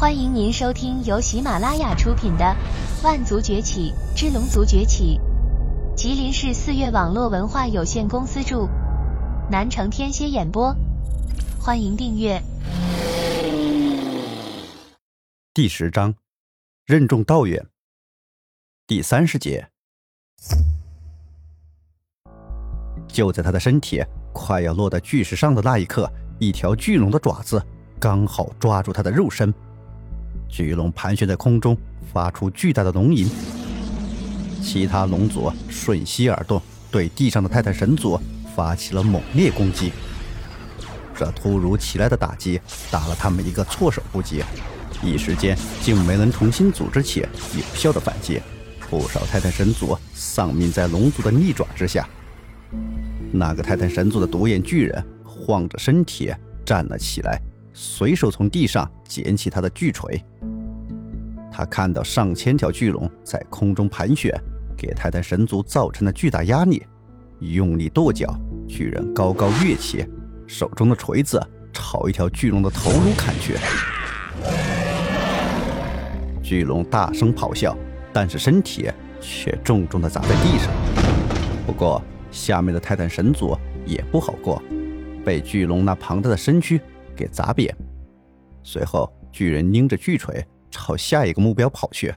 欢迎您收听由喜马拉雅出品的《万族崛起之龙族崛起》，吉林市四月网络文化有限公司著，南城天蝎演播。欢迎订阅。第十章，任重道远。第三十节，就在他的身体快要落在巨石上的那一刻，一条巨龙的爪子刚好抓住他的肉身。巨龙盘旋在空中，发出巨大的龙吟。其他龙族瞬息而动，对地上的泰坦神族发起了猛烈攻击。这突如其来的打击打了他们一个措手不及，一时间竟没能重新组织起有效的反击。不少泰坦神族丧命在龙族的利爪之下。那个泰坦神族的独眼巨人晃着身体站了起来。随手从地上捡起他的巨锤，他看到上千条巨龙在空中盘旋，给泰坦神族造成了巨大压力。用力跺脚，巨人高高跃起，手中的锤子朝一条巨龙的头颅砍去。巨龙大声咆哮，但是身体却重重的砸在地上。不过下面的泰坦神族也不好过，被巨龙那庞大的身躯。给砸扁，随后巨人拎着巨锤朝下一个目标跑去。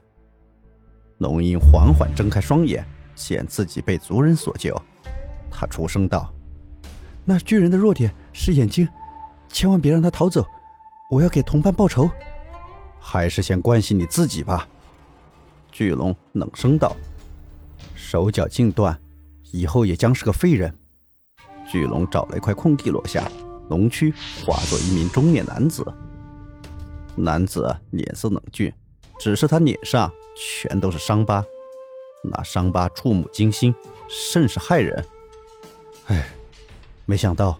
龙鹰缓缓睁开双眼，见自己被族人所救，他出声道：“那巨人的弱点是眼睛，千万别让他逃走，我要给同伴报仇。”还是先关心你自己吧。”巨龙冷声道，“手脚尽断，以后也将是个废人。”巨龙找了一块空地落下。龙躯化作一名中年男子，男子脸色冷峻，只是他脸上全都是伤疤，那伤疤触目惊心，甚是骇人。哎，没想到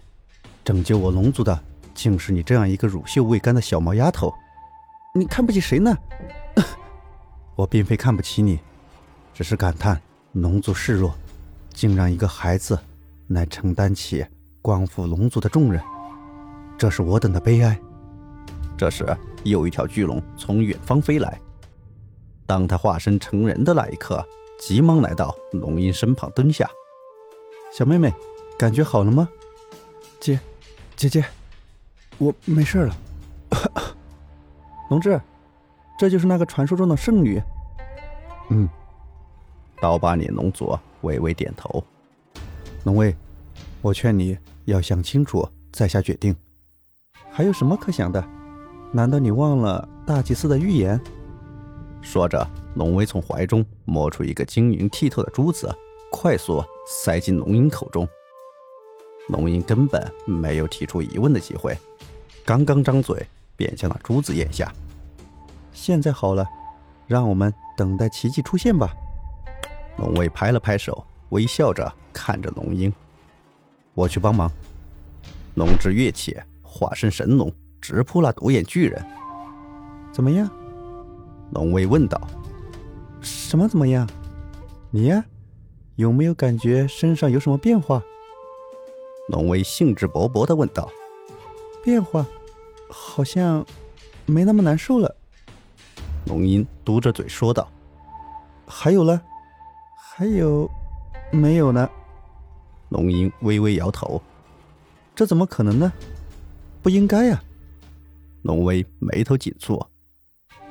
拯救我龙族的竟是你这样一个乳臭未干的小毛丫头，你看不起谁呢？我并非看不起你，只是感叹龙族势弱，竟让一个孩子来承担起光复龙族的重任。这是我等的悲哀。这时，又一条巨龙从远方飞来。当他化身成人的那一刻，急忙来到龙鹰身旁蹲下。小妹妹，感觉好了吗？姐，姐姐，我没事了。龙志，这就是那个传说中的圣女。嗯。刀疤脸龙族微微点头。龙威，我劝你要想清楚再下决定。还有什么可想的？难道你忘了大祭司的预言？说着，龙威从怀中摸出一个晶莹剔透的珠子，快速塞进龙鹰口中。龙鹰根本没有提出疑问的机会，刚刚张嘴便将那珠子咽下。现在好了，让我们等待奇迹出现吧。龙威拍了拍手，微笑着看着龙鹰：“我去帮忙。”龙之跃起。化身神龙，直扑那独眼巨人。怎么样？龙威问道。什么怎么样？你呀，有没有感觉身上有什么变化？龙威兴致勃勃地问道。变化？好像没那么难受了。龙吟嘟着嘴说道。还有呢？还有？没有呢？龙吟微微摇头。这怎么可能呢？不应该呀！龙威眉头紧蹙。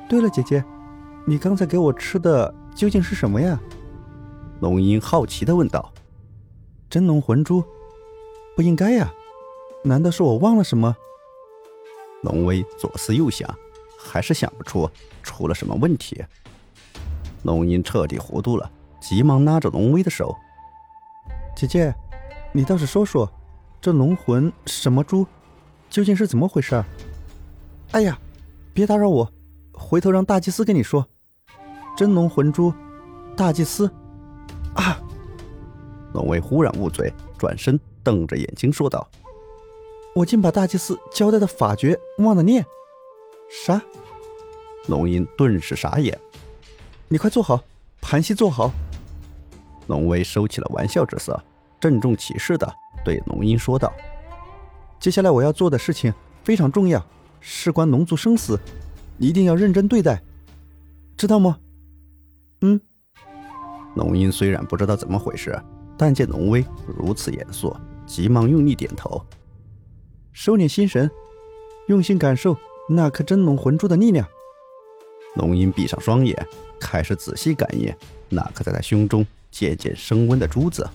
对了，姐姐，你刚才给我吃的究竟是什么呀？龙鹰好奇的问道。真龙魂珠？不应该呀！难道是我忘了什么？龙威左思右想，还是想不出出了什么问题。龙鹰彻底糊涂了，急忙拉着龙威的手：“姐姐，你倒是说说，这龙魂什么珠？”究竟是怎么回事？哎呀，别打扰我，回头让大祭司跟你说。真龙魂珠，大祭司。啊！龙威忽然捂嘴，转身瞪着眼睛说道：“我竟把大祭司交代的法诀忘了念。”啥？龙吟顿时傻眼。你快坐好，盘膝坐好。龙威收起了玩笑之色，郑重其事的对龙吟说道。接下来我要做的事情非常重要，事关龙族生死，一定要认真对待，知道吗？嗯。龙英虽然不知道怎么回事，但见龙威如此严肃，急忙用力点头。收敛心神，用心感受那颗真龙魂珠的力量。龙英闭上双眼，开始仔细感应那颗在他胸中渐渐升温的珠子，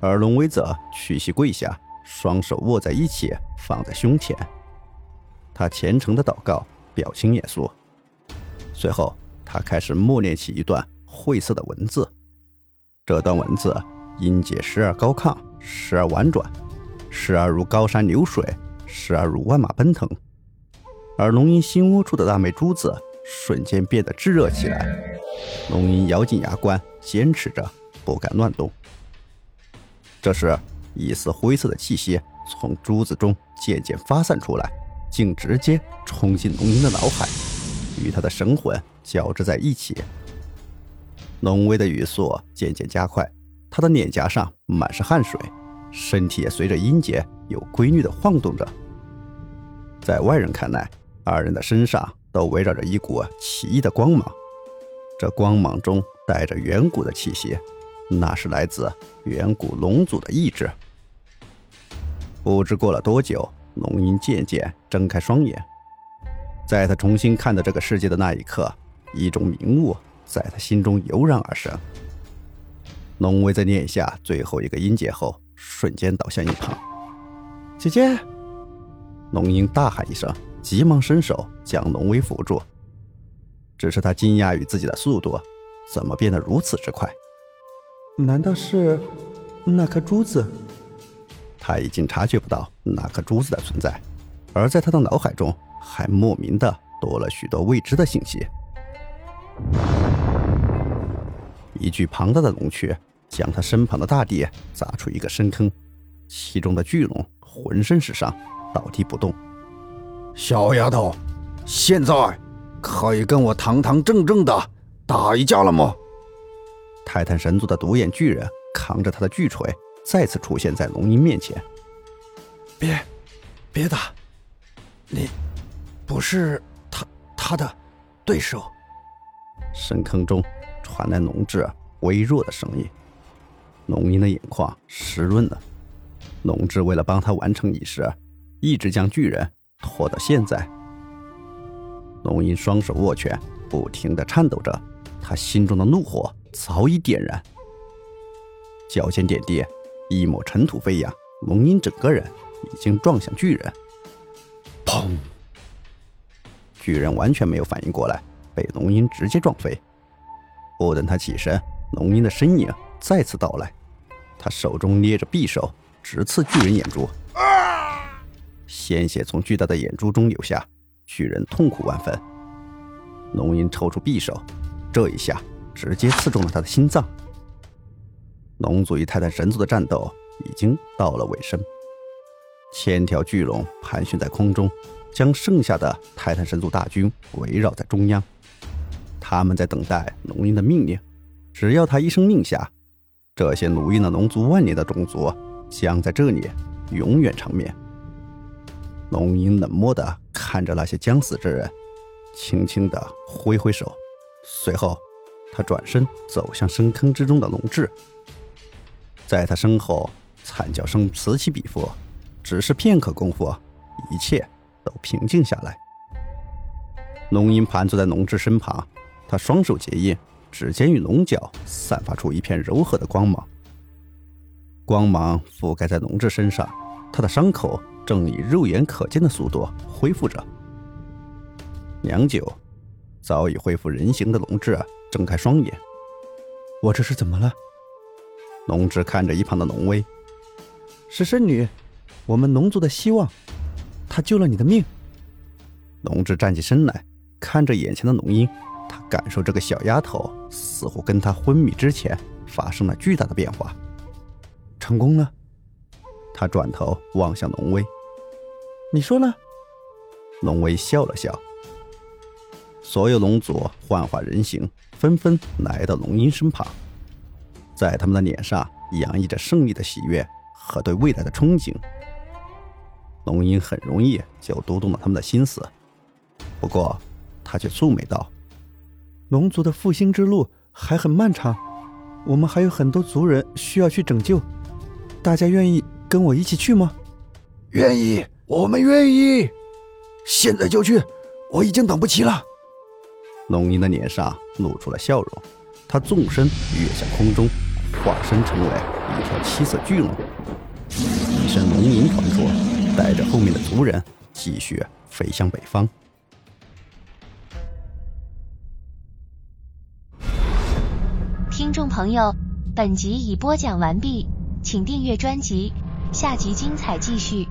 而龙威则屈膝跪下，双手握在一起，放在胸前。他虔诚的祷告，表情严肃。随后，他开始默念起一段。晦涩的文字，这段文字音节时而高亢，时而婉转，时而如高山流水，时而如万马奔腾。而龙吟心窝处的那枚珠子瞬间变得炙热起来。龙吟咬紧牙关，坚持着，不敢乱动。这时，一丝灰色的气息从珠子中渐渐发散出来，竟直接冲进龙吟的脑海，与他的神魂交织在一起。龙威的语速渐渐加快，他的脸颊上满是汗水，身体也随着音节有规律的晃动着。在外人看来，二人的身上都围绕着一股奇异的光芒，这光芒中带着远古的气息，那是来自远古龙族的意志。不知过了多久，龙吟渐渐睁开双眼，在他重新看到这个世界的那一刻，一种明悟。在他心中油然而生。龙威在念下最后一个音节后，瞬间倒向一旁。姐姐，龙英大喊一声，急忙伸手将龙威扶住。只是他惊讶于自己的速度，怎么变得如此之快？难道是那颗珠子？他已经察觉不到那颗珠子的存在，而在他的脑海中，还莫名的多了许多未知的信息。一具庞大的龙躯将他身旁的大地砸出一个深坑，其中的巨龙浑身是伤，倒地不动。小丫头，现在可以跟我堂堂正正的打一架了吗？泰坦神族的独眼巨人扛着他的巨锤，再次出现在龙吟面前。别，别打，你不是他他的对手。深坑中。传来龙志微弱的声音，龙吟的眼眶湿润了。龙志为了帮他完成仪式，一直将巨人拖到现在。龙吟双手握拳，不停的颤抖着，他心中的怒火早已点燃。脚尖点地，一抹尘土飞扬，龙吟整个人已经撞向巨人。砰！巨人完全没有反应过来，被龙吟直接撞飞。不等他起身，龙吟的身影再次到来。他手中捏着匕首，直刺巨人眼珠，鲜血从巨大的眼珠中流下，巨人痛苦万分。龙吟抽出匕首，这一下直接刺中了他的心脏。龙族与泰坦神族的战斗已经到了尾声，千条巨龙盘旋在空中，将剩下的泰坦神族大军围绕在中央。他们在等待龙鹰的命令，只要他一声令下，这些奴役了龙族万年的种族将在这里永远长眠。龙鹰冷漠地看着那些将死之人，轻轻地挥挥手，随后他转身走向深坑之中的龙志。在他身后，惨叫声此起彼伏，只是片刻功夫，一切都平静下来。龙吟盘坐在龙志身旁。他双手结印，指尖与龙角散发出一片柔和的光芒，光芒覆盖在龙志身上，他的伤口正以肉眼可见的速度恢复着。良久，早已恢复人形的龙志睁开双眼：“我这是怎么了？”龙志看着一旁的龙威：“是圣女，我们龙族的希望，她救了你的命。”龙志站起身来，看着眼前的龙鹰。他感受这个小丫头似乎跟他昏迷之前发生了巨大的变化，成功了。他转头望向龙威：“你说呢？”龙威笑了笑。所有龙族幻化人形，纷纷来到龙吟身旁，在他们的脸上洋溢着胜利的喜悦和对未来的憧憬。龙吟很容易就读懂了他们的心思，不过。他却蹙眉道：“龙族的复兴之路还很漫长，我们还有很多族人需要去拯救，大家愿意跟我一起去吗？”“愿意，我们愿意，现在就去，我已经等不及了。”龙吟的脸上露出了笑容，他纵身跃向空中，化身成为一条七色巨龙，一声龙吟传出，带着后面的族人继续飞向北方。听众朋友，本集已播讲完毕，请订阅专辑，下集精彩继续。